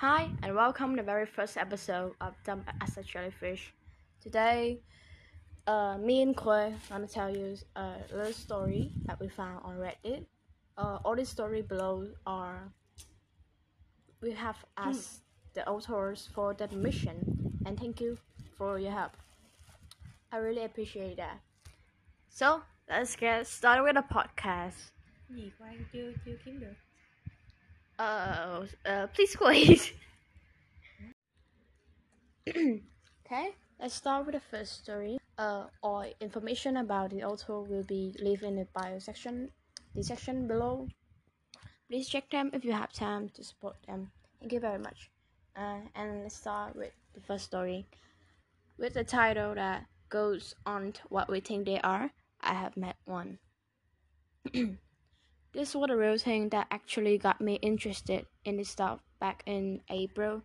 Hi, and welcome to the very first episode of Dumb as a Jellyfish. Today, uh, me and Koi want to tell you a little story that we found on Reddit. Uh, all the story below are we have asked the authors for the permission, and thank you for your help. I really appreciate that. So let's get started with the podcast. anh chưa chưa kiếm được Uh, uh please wait. okay, let's start with the first story. Uh, all information about the author will be leave in the bio section, the section below. Please check them if you have time to support them. Thank you very much. Uh, and let's start with the first story, with the title that goes on what we think they are. I have met one. This was the real thing that actually got me interested in this stuff back in April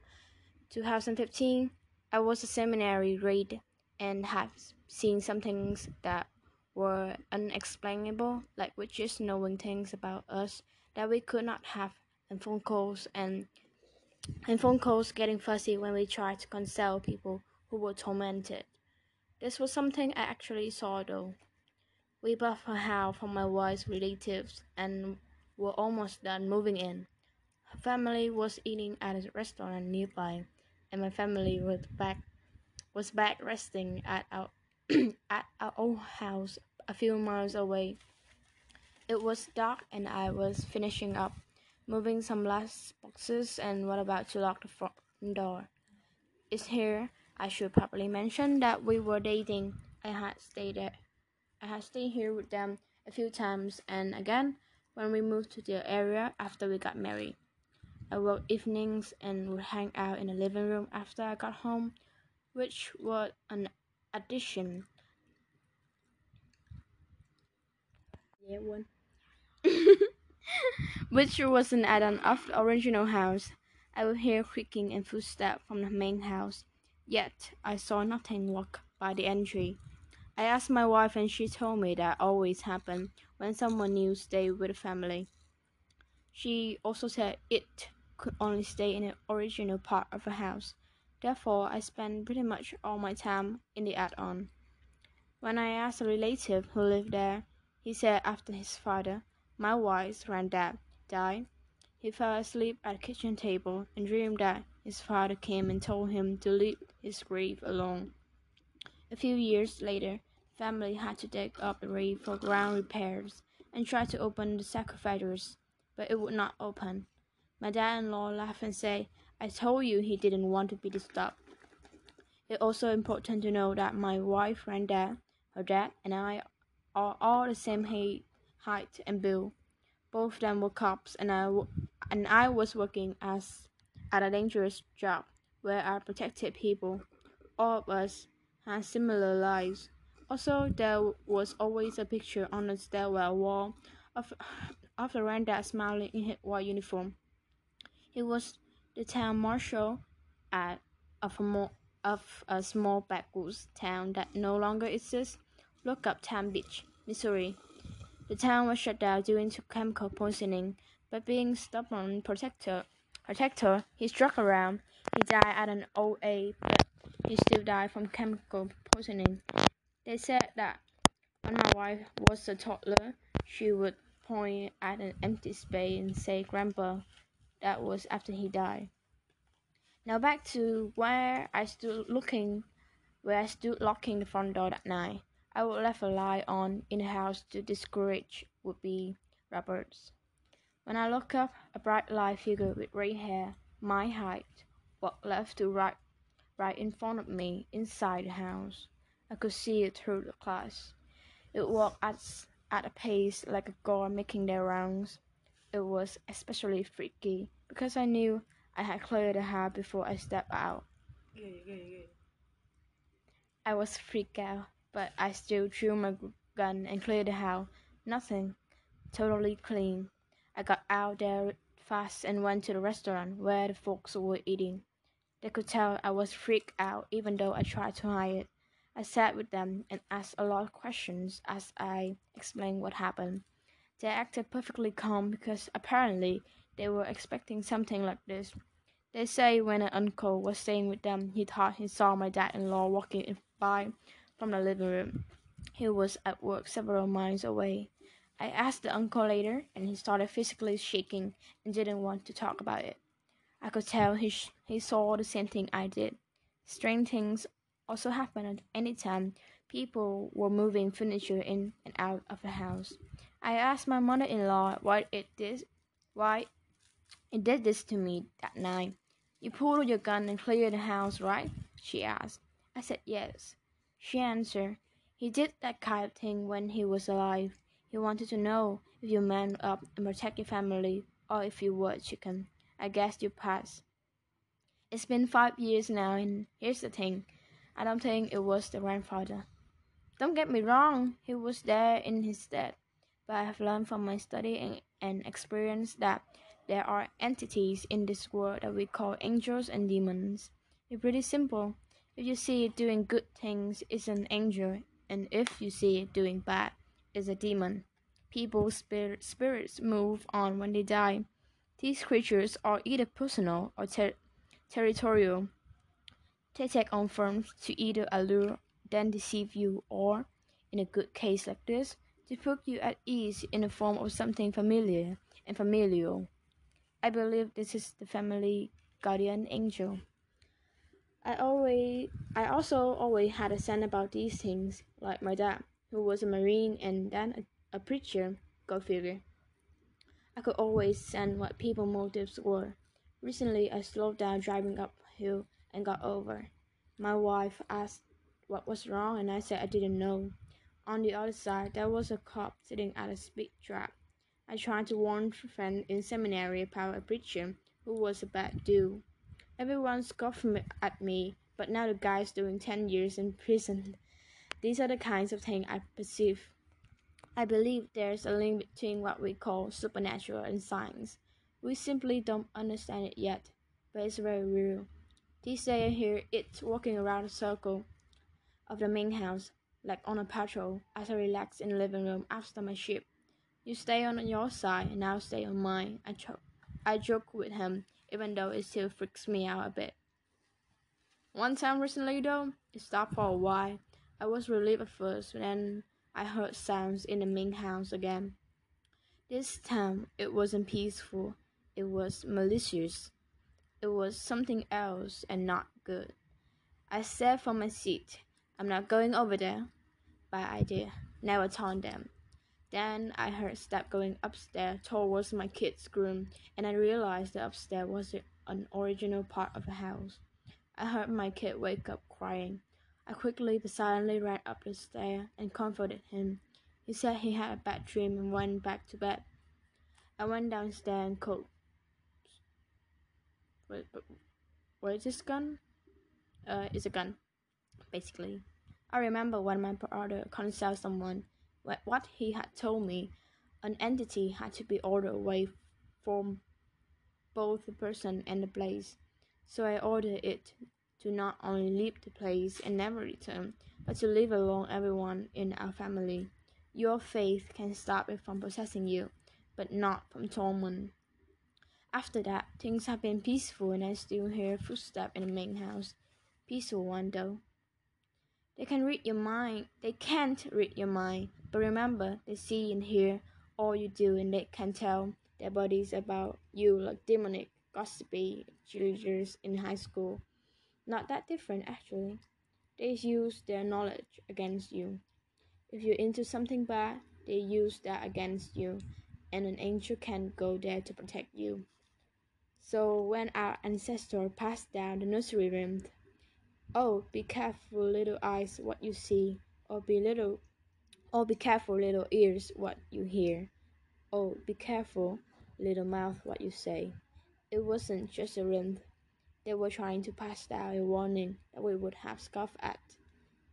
2015. I was a seminary read and have seen some things that were unexplainable, like we just knowing things about us that we could not have, and phone calls and and phone calls getting fussy when we tried to console people who were tormented. This was something I actually saw though. We bought a house from my wife's relatives and were almost done moving in. Her family was eating at a restaurant nearby, and my family was back was back resting at our at our old house a few miles away. It was dark and I was finishing up moving some last boxes and was about to lock the front door. It's here I should probably mention that we were dating. I had stayed there I had stayed here with them a few times and again when we moved to the area after we got married. I worked evenings and would hang out in the living room after I got home, which was an addition. Yeah, one. which was an add-on of the original house. I would hear creaking and footsteps from the main house, yet I saw nothing walk by the entry. I asked my wife, and she told me that always happened when someone new stayed with the family. She also said it could only stay in the original part of the house. Therefore, I spent pretty much all my time in the add-on. When I asked a relative who lived there, he said after his father, my wife's granddad, died, he fell asleep at the kitchen table and dreamed that his father came and told him to leave his grave alone. A few years later, family had to dig up the grave for ground repairs and try to open the sarcophagus, but it would not open. My dad-in-law laughed and said, I told you he didn't want to be disturbed. It's also important to know that my wife and dad, her dad, and I are all the same height and build. Both of them were cops, and I, and I was working as at a dangerous job where I protected people. All of us had similar lives. Also, there was always a picture on the stairwell wall of, of granddad smiling in his white uniform. He was the town marshal at of a, more, of a small backwoods town that no longer exists. Look up Times Beach, Missouri. The town was shut down due to chemical poisoning, but being stubborn protector, protector, he struck around. He died at an old age, but he still died from chemical poisoning. They said that when my wife was a toddler, she would point at an empty space and say, Grandpa. That was after he died. Now back to where I stood looking, where I stood locking the front door that night. I would left a light on in the house to discourage would be robbers. When I looked up, a bright light figure with red hair, my height, walked left to right right in front of me inside the house. I could see it through the glass. It walked at, at a pace like a guard making their rounds. It was especially freaky because I knew I had cleared the house before I stepped out. I was freaked out, but I still drew my gun and cleared the house. Nothing. Totally clean. I got out there fast and went to the restaurant where the folks were eating. They could tell I was freaked out even though I tried to hide it. I sat with them and asked a lot of questions as I explained what happened. They acted perfectly calm because apparently they were expecting something like this. They say when an uncle was staying with them, he thought he saw my dad-in-law walking by from the living room. He was at work several miles away. I asked the uncle later, and he started physically shaking and didn't want to talk about it. I could tell he, sh- he saw the same thing I did. Strange things also happened at any time people were moving furniture in and out of the house. I asked my mother-in-law why it did, why it did this to me that night. You pulled your gun and cleared the house, right? she asked. I said yes. She answered, He did that kind of thing when he was alive. He wanted to know if you man up and protect your family or if you were a chicken. I guess you passed. It's been five years now, and here's the thing I don't think it was the grandfather. Don't get me wrong, he was there in his stead, but I have learned from my study and, and experience that there are entities in this world that we call angels and demons. It's pretty simple. If you see it doing good things, it's an angel, and if you see it doing bad, it's a demon. People's spirit, spirits move on when they die. These creatures are either personal or ter- territorial. They take on forms to either allure, then deceive you, or, in a good case like this, to put you at ease in the form of something familiar and familial. I believe this is the family guardian angel. I always I also always had a sense about these things, like my dad, who was a marine and then a, a preacher, go figure. I could always sense what people's motives were. Recently I slowed down driving uphill and got over. My wife asked what was wrong and I said I didn't know. On the other side there was a cop sitting at a speed trap. I tried to warn a friend in seminary about a preacher who was a bad dude. Everyone scoffed at me, but now the guy's doing 10 years in prison. These are the kinds of things I perceive. I believe there's a link between what we call supernatural and science. We simply don't understand it yet, but it's very real. These days I hear it walking around the circle of the main house, like on a patrol, as I relax in the living room after my shift. You stay on your side, and I'll stay on mine. I, cho- I joke with him, even though it still freaks me out a bit. One time recently, though, it stopped for a while. I was relieved at first, then I heard sounds in the main house again. This time, it wasn't peaceful, it was malicious. It was something else and not good. I said from my seat, I'm not going over there. Bad idea. Never told them. Then I heard step going upstairs towards my kid's room, and I realized that upstairs was an original part of the house. I heard my kid wake up crying. I quickly but silently ran up the stairs and comforted him. He said he had a bad dream and went back to bed. I went downstairs and cooked. Wait, where is this gun? Uh, it's a gun, basically. I remember when my brother consulted someone what he had told me, an entity had to be ordered away from both the person and the place. So I ordered it to not only leave the place and never return, but to leave alone everyone in our family. Your faith can stop it from possessing you, but not from torment. After that, things have been peaceful, and I still hear footsteps in the main house. Peaceful one, though. They can read your mind. They can't read your mind, but remember, they see and hear all you do, and they can tell their bodies about you like demonic, gossipy cheerleaders in high school. Not that different, actually. They use their knowledge against you. If you're into something bad, they use that against you, and an angel can go there to protect you. So when our ancestor passed down the nursery rhyme, Oh, be careful, little eyes, what you see, or be little or be careful, little ears, what you hear. Oh, be careful, little mouth, what you say. It wasn't just a rhyme. They were trying to pass down a warning that we would have scoffed at.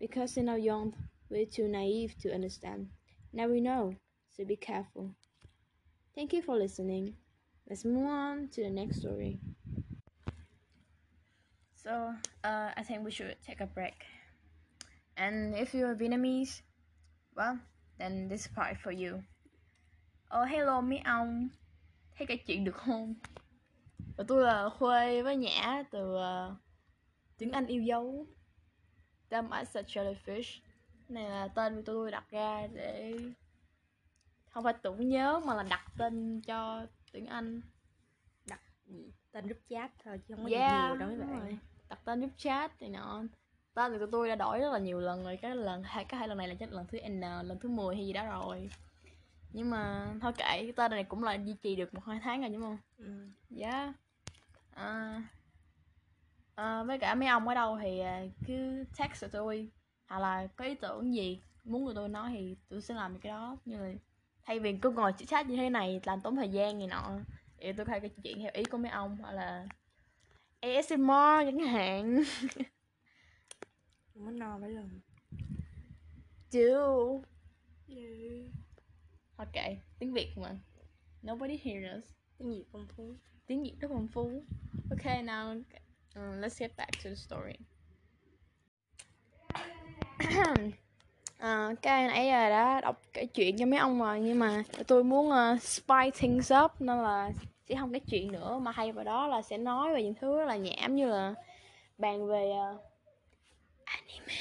Because in our youth, we're too naive to understand. Now we know, so be careful. Thank you for listening. Let's move on to the next story. So, uh, I think we should take a break. And if you're Vietnamese, well, then this part for you. Oh, hello mấy ông. Thấy cái chuyện được không? Và tôi là Khuê với Nhã từ uh, tiếng Anh yêu dấu Them as a jellyfish này là tên của tôi đặt ra để không phải tưởng nhớ mà là đặt tên cho tiếng Anh. Đặt gì tên group chat thôi chứ không có yeah, gì nhiều đâu mấy bạn. rồi. đặt tên group chat thì nọ. Tên của tôi đã đổi rất là nhiều lần rồi. Cái lần hai cái hai lần này là chắc lần thứ n lần thứ 10 hay gì đó rồi. Nhưng mà thôi kệ cái tên này cũng là duy trì được một hai tháng rồi đúng không? Ừ. dạ à, à, với cả mấy ông ở đâu thì à, cứ text cho tôi. Hoặc là có ý tưởng gì muốn người tôi nói thì tôi sẽ làm cái đó. Như là thay vì cứ ngồi chit chat như thế này làm tốn thời gian gì nọ. Thì tôi hay cái chuyện theo ý của mấy ông hoặc là ASMR chẳng hạn. Có no mấy lần. Chứ. Yeah. ok tiếng việt mà. Nobody hears us. Tiếng gì phong phú. Tiếng việt rất phong phú. Ok now uh, let's get back to the story à, cái nãy giờ đã đọc cái chuyện cho mấy ông rồi nhưng mà tôi muốn uh, spy things up nên là sẽ không cái chuyện nữa. Mà hay vào đó là sẽ nói về những thứ rất là nhảm như là bàn về uh, anime.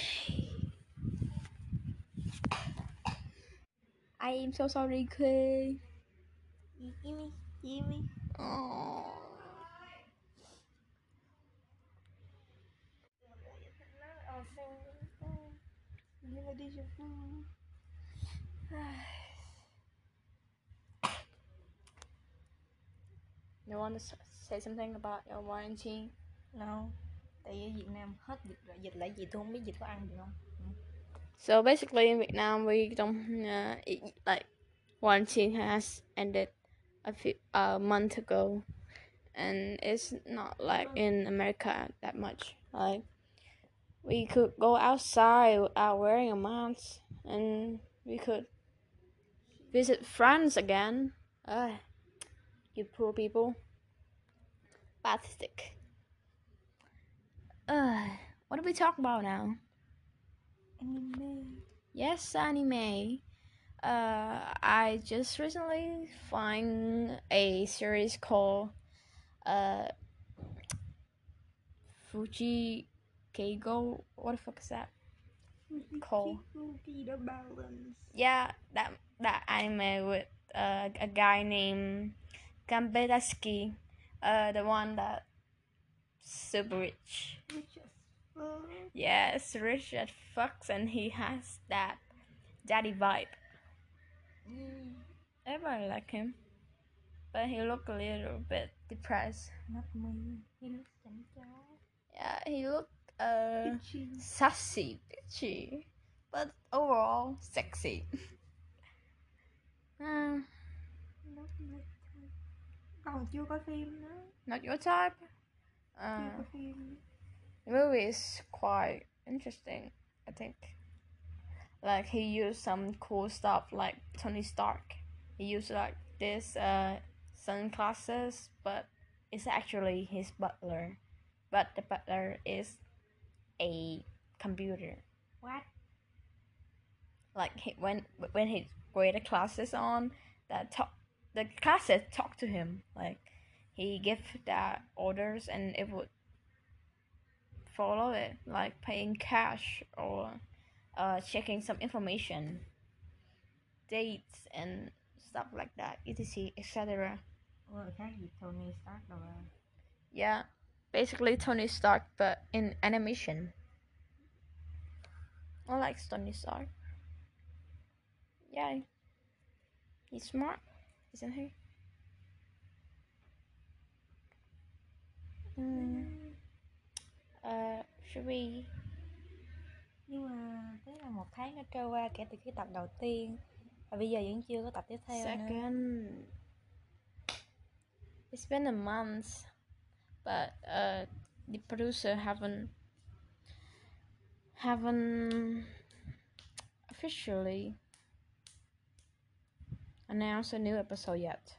I am so sorry Kê Jimmy Jimmy oh. You want to say something about your quarantine? no. Tại ở Việt Nam hết dịch rồi. Dịch lại gì tôi không biết dịch có ăn được không? So basically, in Vietnam, we don't uh, it, like quarantine has ended a few a month ago, and it's not like in America that much. Like we could go outside without wearing a mask, and we could visit friends again. Uh, you poor people. Pathetic. Uh, what do we talk about now? anime Yes, anime. Uh, I just recently find a series called uh, Fugou Keiji. What the fuck is that? Balance Yeah, that that anime with uh, a guy named Kambe Daisuke. Uh, the one that super rich. which is fuck Yes, rich as fucks, and he has that daddy vibe. Everybody like him, but he look a little bit depressed. not me he looks Yeah, he look uh Itchy. sassy, bitchy, but overall sexy. uh, Not my type. còn chưa có phim nữa not your type. chưa Uh, phim the movie is quite interesting. I think. Like he used some cool stuff like Tony Stark. He used like this uh sunglasses, but it's actually his butler. But the butler is a computer. what Like he, when when he wear the glasses on, that talk the glasses talk to him. Like he give the orders and it would follow it, like paying cash or uh, checking some information, dates and stuff like that, etc. etc. Khác gì Tony Stark Yeah, basically Tony Stark, but in animation. I like Tony Stark. Yeah, he's smart, isn't he? Mm. Uh, should we? nhưng mà thế là một tháng đã trôi qua kể từ cái tập đầu tiên và bây giờ vẫn chưa có tập tiếp theo nữa Second. It's been a month, but uh, the producer haven't haven't officially announced a new episode yet.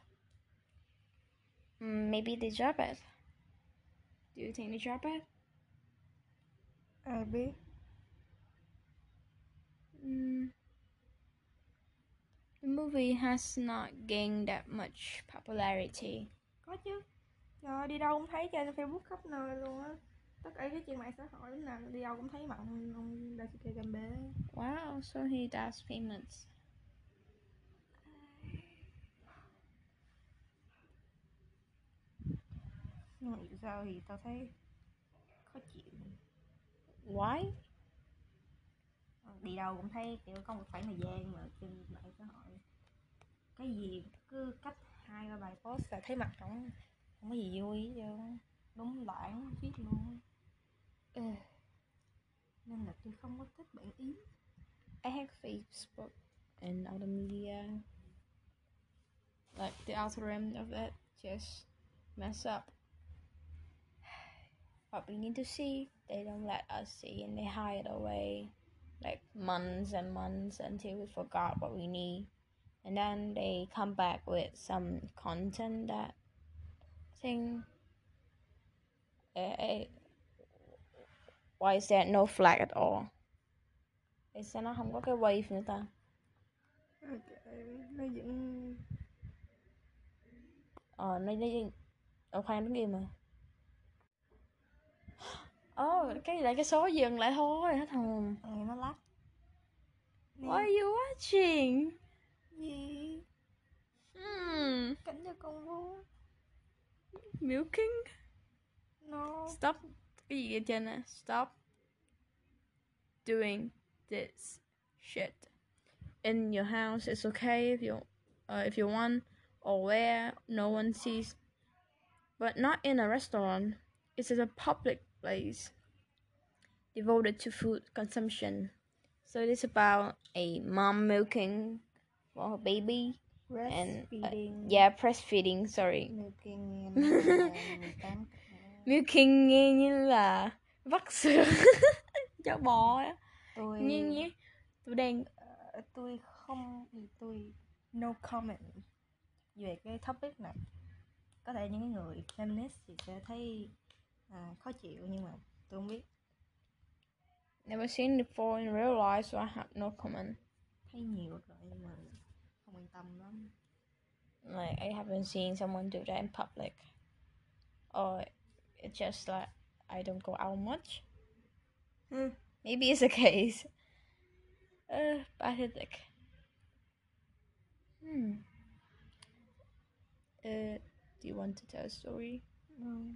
Maybe they drop it. Do you think they drop it? biết Mm. The movie has not gained that much popularity. có chứ Trời đi đâu cũng thấy trên Facebook khắp nơi luôn á. Tất cả cái trên mạng xã hội lúc nào đi đâu cũng thấy mặt ông Daisuke Gambe. Wow, so he does payments. Nhưng mà sao thì tao thấy khó chịu. Why? Đi đâu cũng thấy kiểu có một khoảng thời gian mà trên mạng xã hội. Cái gì cứ cách hai ba bài post là thấy mặt không không có gì vui hết trơn đúng viết luôn nên là tôi không có thích bạn ý I have Facebook and other media. Like the algorithm of it just mess up. What we need to see, they don't let us see and they hide away like months and months until we forgot what we need. And then they come back with some content that thing. Uh, why is there no flag at all? Tại sao nó không có cái wave nữa ta? okay. nó vẫn Ờ, nó nó Ờ, khoan đứng im mà. Ồ, cái lại cái số dừng lại thôi hết hồn. nghe nó lắc What are you watching? Milking. no Stop. Ở? Stop doing this shit. In your house, it's okay if you, uh, if you want, or where no one sees, but not in a restaurant. It's a public place devoted to food consumption. So it is about a mom milking for her baby. And, uh, breastfeeding Yeah, breastfeeding. Sorry, milking and uh, 18 milking nghe như là vắt sữa cho bò á. tôi Như như tôi đang ờ, tôi không tôi no comment về cái topic này có thể những người feminist thì sẽ thấy à, khó chịu nhưng mà tôi không biết never seen before in real life, so I have no comment. thấy nhiều rồi nhưng mà không quan tâm lắm Like I haven't seen someone do that in public, or it's just like I don't go out much. Hmm. Maybe it's a case. Uh, pathetic. Hmm. Uh, do you want to tell a story? Ừ.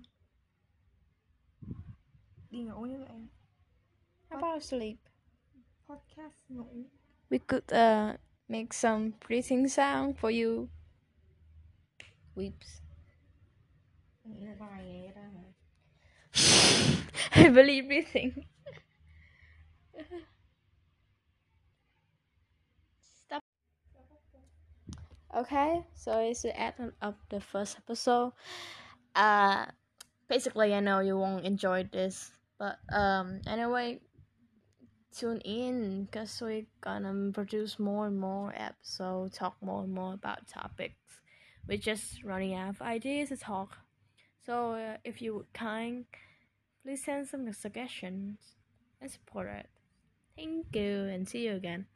đi ngủ với bạn How about sleep? podcast ngủ We could uh make some breathing sound for you. Weeps. I believe breathing. Stop. Okay, so it's the end of the first episode. Uh, basically, I know you won't enjoy this, but um, anyway, tune in because we're gonna produce more and more episodes, talk more and more about topics. We're just running out of ideas to talk. So uh, if you would kind, please send some suggestions and support it. Thank you and see you again.